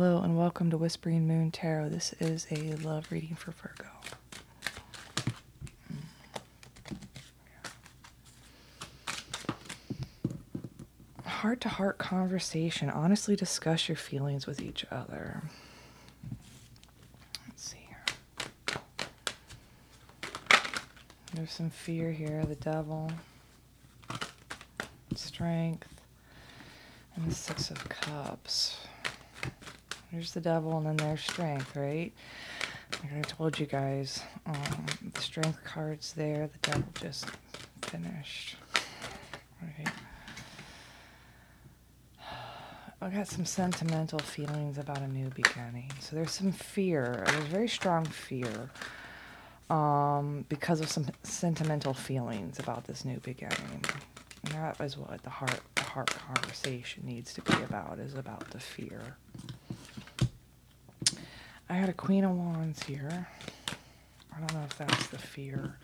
Hello and welcome to Whispering Moon Tarot. This is a love reading for Virgo. Heart to heart conversation. Honestly discuss your feelings with each other. Let's see here. There's some fear here, the devil, strength, and the Six of Cups. There's the devil, and then there's strength, right? Like I told you guys, um, the strength card's there. The devil just finished, right? I got some sentimental feelings about a new beginning. So there's some fear. There's very strong fear um, because of some sentimental feelings about this new beginning. And that is what the heart, the heart conversation needs to be about. Is about the fear. I had a Queen of Wands here. I don't know if that's the fear.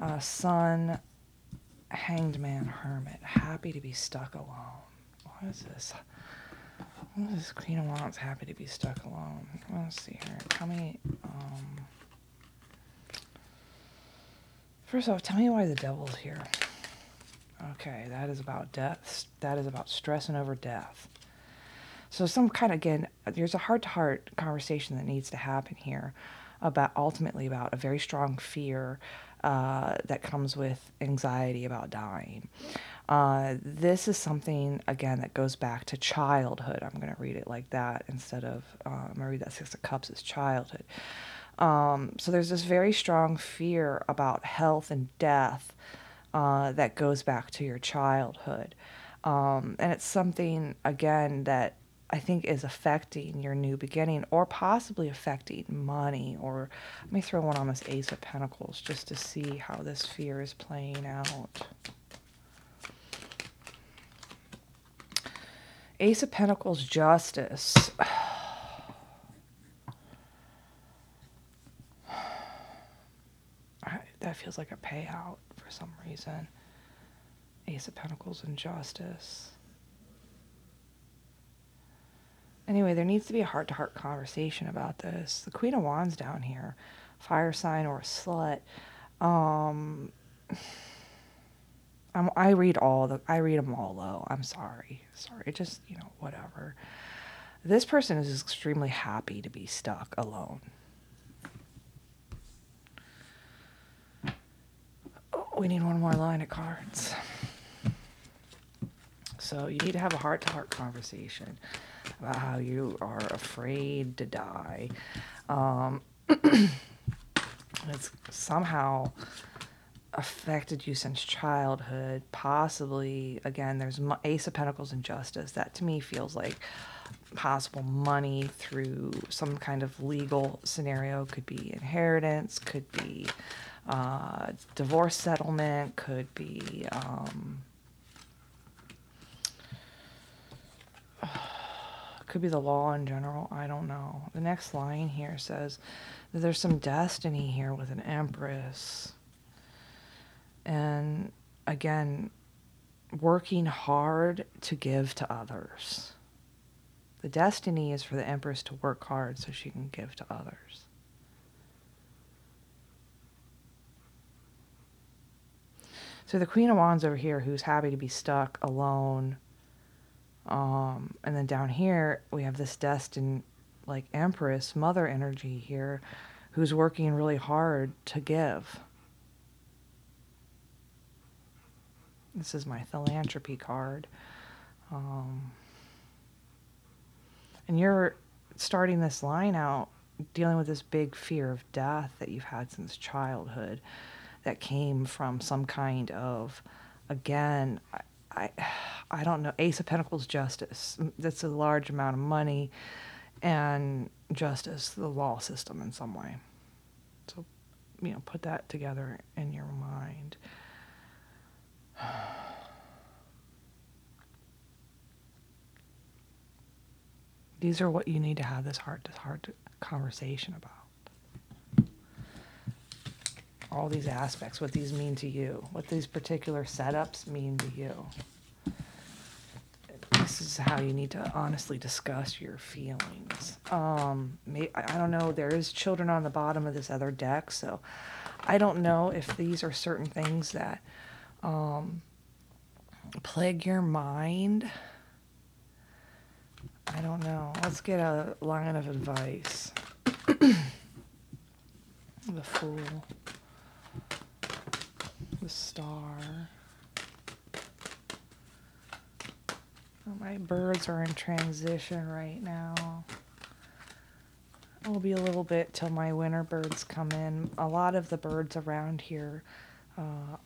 Uh, Sun, Hanged Man, Hermit. Happy to be stuck alone. What is this? What is this Queen of Wands happy to be stuck alone? Let's see here. Tell me. Um, first off, tell me why the devil's here. Okay, that is about death. That is about stressing over death. So some kind of again, there's a heart-to-heart conversation that needs to happen here about ultimately about a very strong fear uh, that comes with anxiety about dying. Uh, this is something again that goes back to childhood. I'm going to read it like that instead of uh, I'm going to read that Six of Cups as childhood. Um, so there's this very strong fear about health and death uh, that goes back to your childhood. Um, and it's something, again, that I think is affecting your new beginning or possibly affecting money. Or let me throw one on this Ace of Pentacles just to see how this fear is playing out. Ace of Pentacles, Justice. that feels like a payout for some reason. Ace of Pentacles and Justice. Anyway, there needs to be a heart to heart conversation about this. The Queen of Wands down here, fire sign or a slut. Um, I'm, I read all the, I read them all low. I'm sorry. Sorry. It Just, you know, whatever. This person is extremely happy to be stuck alone. Oh, we need one more line of cards. So you need to have a heart to heart conversation about how you are afraid to die. Um, it's somehow affected you since childhood. Possibly, again, there's Ace of Pentacles and Justice. That to me feels like possible money through some kind of legal scenario. Could be inheritance, could be uh, divorce settlement, could be. Um, could be the law in general. I don't know. The next line here says that there's some destiny here with an empress. And again, working hard to give to others. The destiny is for the empress to work hard so she can give to others. So the Queen of Wands over here, who's happy to be stuck alone um, and then down here, we have this destined, like, Empress, mother energy here, who's working really hard to give. This is my philanthropy card. Um, and you're starting this line out dealing with this big fear of death that you've had since childhood that came from some kind of, again, I, I I don't know, Ace of Pentacles justice. That's a large amount of money and justice, the law system in some way. So, you know, put that together in your mind. These are what you need to have this heart to heart conversation about. All these aspects, what these mean to you, what these particular setups mean to you this is how you need to honestly discuss your feelings. Um, may, I don't know. There is children on the bottom of this other deck, so I don't know if these are certain things that um, plague your mind. I don't know. Let's get a line of advice. the Fool. The Star. My birds are in transition right now. It'll be a little bit till my winter birds come in. A lot of the birds around here uh,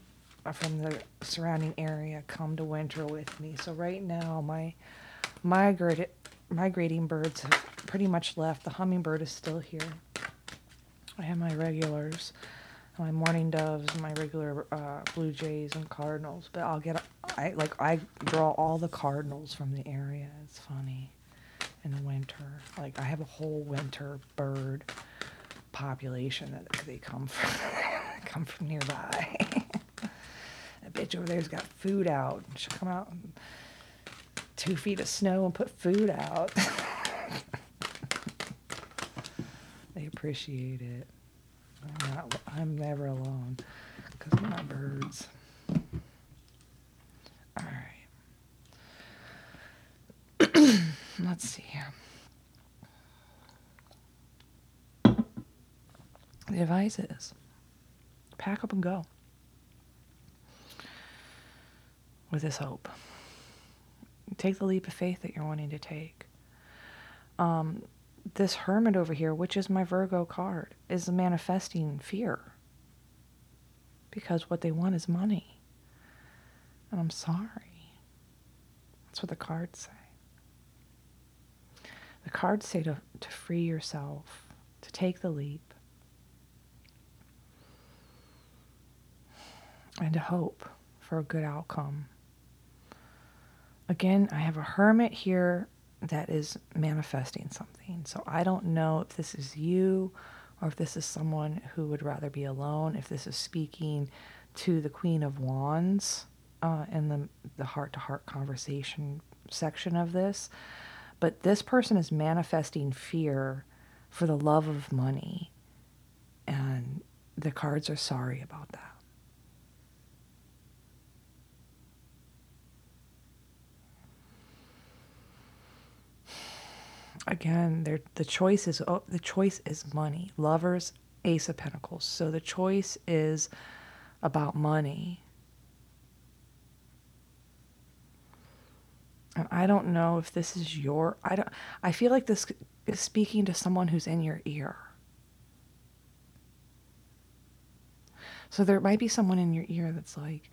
from the surrounding area come to winter with me. So right now my migrate, migrating birds have pretty much left. The hummingbird is still here. I have my regulars, my mourning doves, my regular uh, blue jays and cardinals. But I'll get I like I draw all the cardinals from the area. It's funny in the winter. Like I have a whole winter bird population that they come from come from nearby. that bitch over there's got food out. She'll come out two feet of snow and put food out. they appreciate it. I'm not. I'm never alone because I'm birds. All right. Let's see here. The advice is pack up and go with this hope. Take the leap of faith that you're wanting to take. Um, this hermit over here, which is my Virgo card, is manifesting fear because what they want is money. And I'm sorry. That's what the cards say. The cards say to, to free yourself, to take the leap, and to hope for a good outcome. Again, I have a hermit here that is manifesting something. So I don't know if this is you or if this is someone who would rather be alone, if this is speaking to the Queen of Wands uh, in the, the heart-to-heart conversation section of this. But this person is manifesting fear for the love of money. And the cards are sorry about that. Again, the choice is oh, the choice is money. Lovers, Ace of Pentacles. So the choice is about money. And I don't know if this is your I don't I feel like this is speaking to someone who's in your ear. So there might be someone in your ear that's like,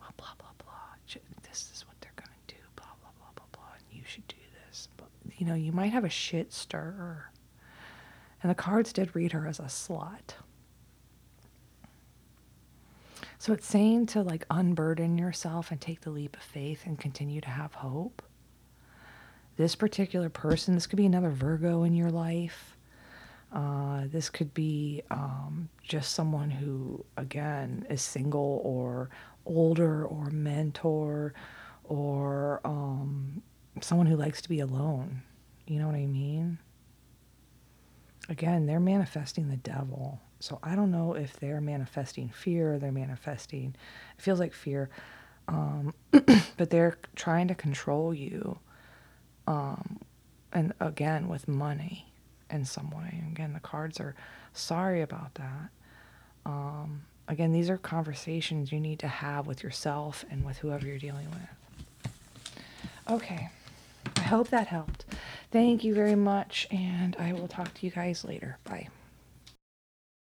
well, blah blah blah. This is what they're gonna do. Blah blah blah blah blah. And you should do you know, you might have a shit stir. And the cards did read her as a slut. So it's saying to like unburden yourself and take the leap of faith and continue to have hope. This particular person, this could be another Virgo in your life. Uh, this could be um, just someone who, again, is single or older or mentor or um, someone who likes to be alone. You know what I mean? Again, they're manifesting the devil. So I don't know if they're manifesting fear, they're manifesting, it feels like fear, um, but they're trying to control you. Um, and again, with money in some way. Again, the cards are sorry about that. Um, again, these are conversations you need to have with yourself and with whoever you're dealing with. Okay. I hope that helped. Thank you very much, and I will talk to you guys later. Bye.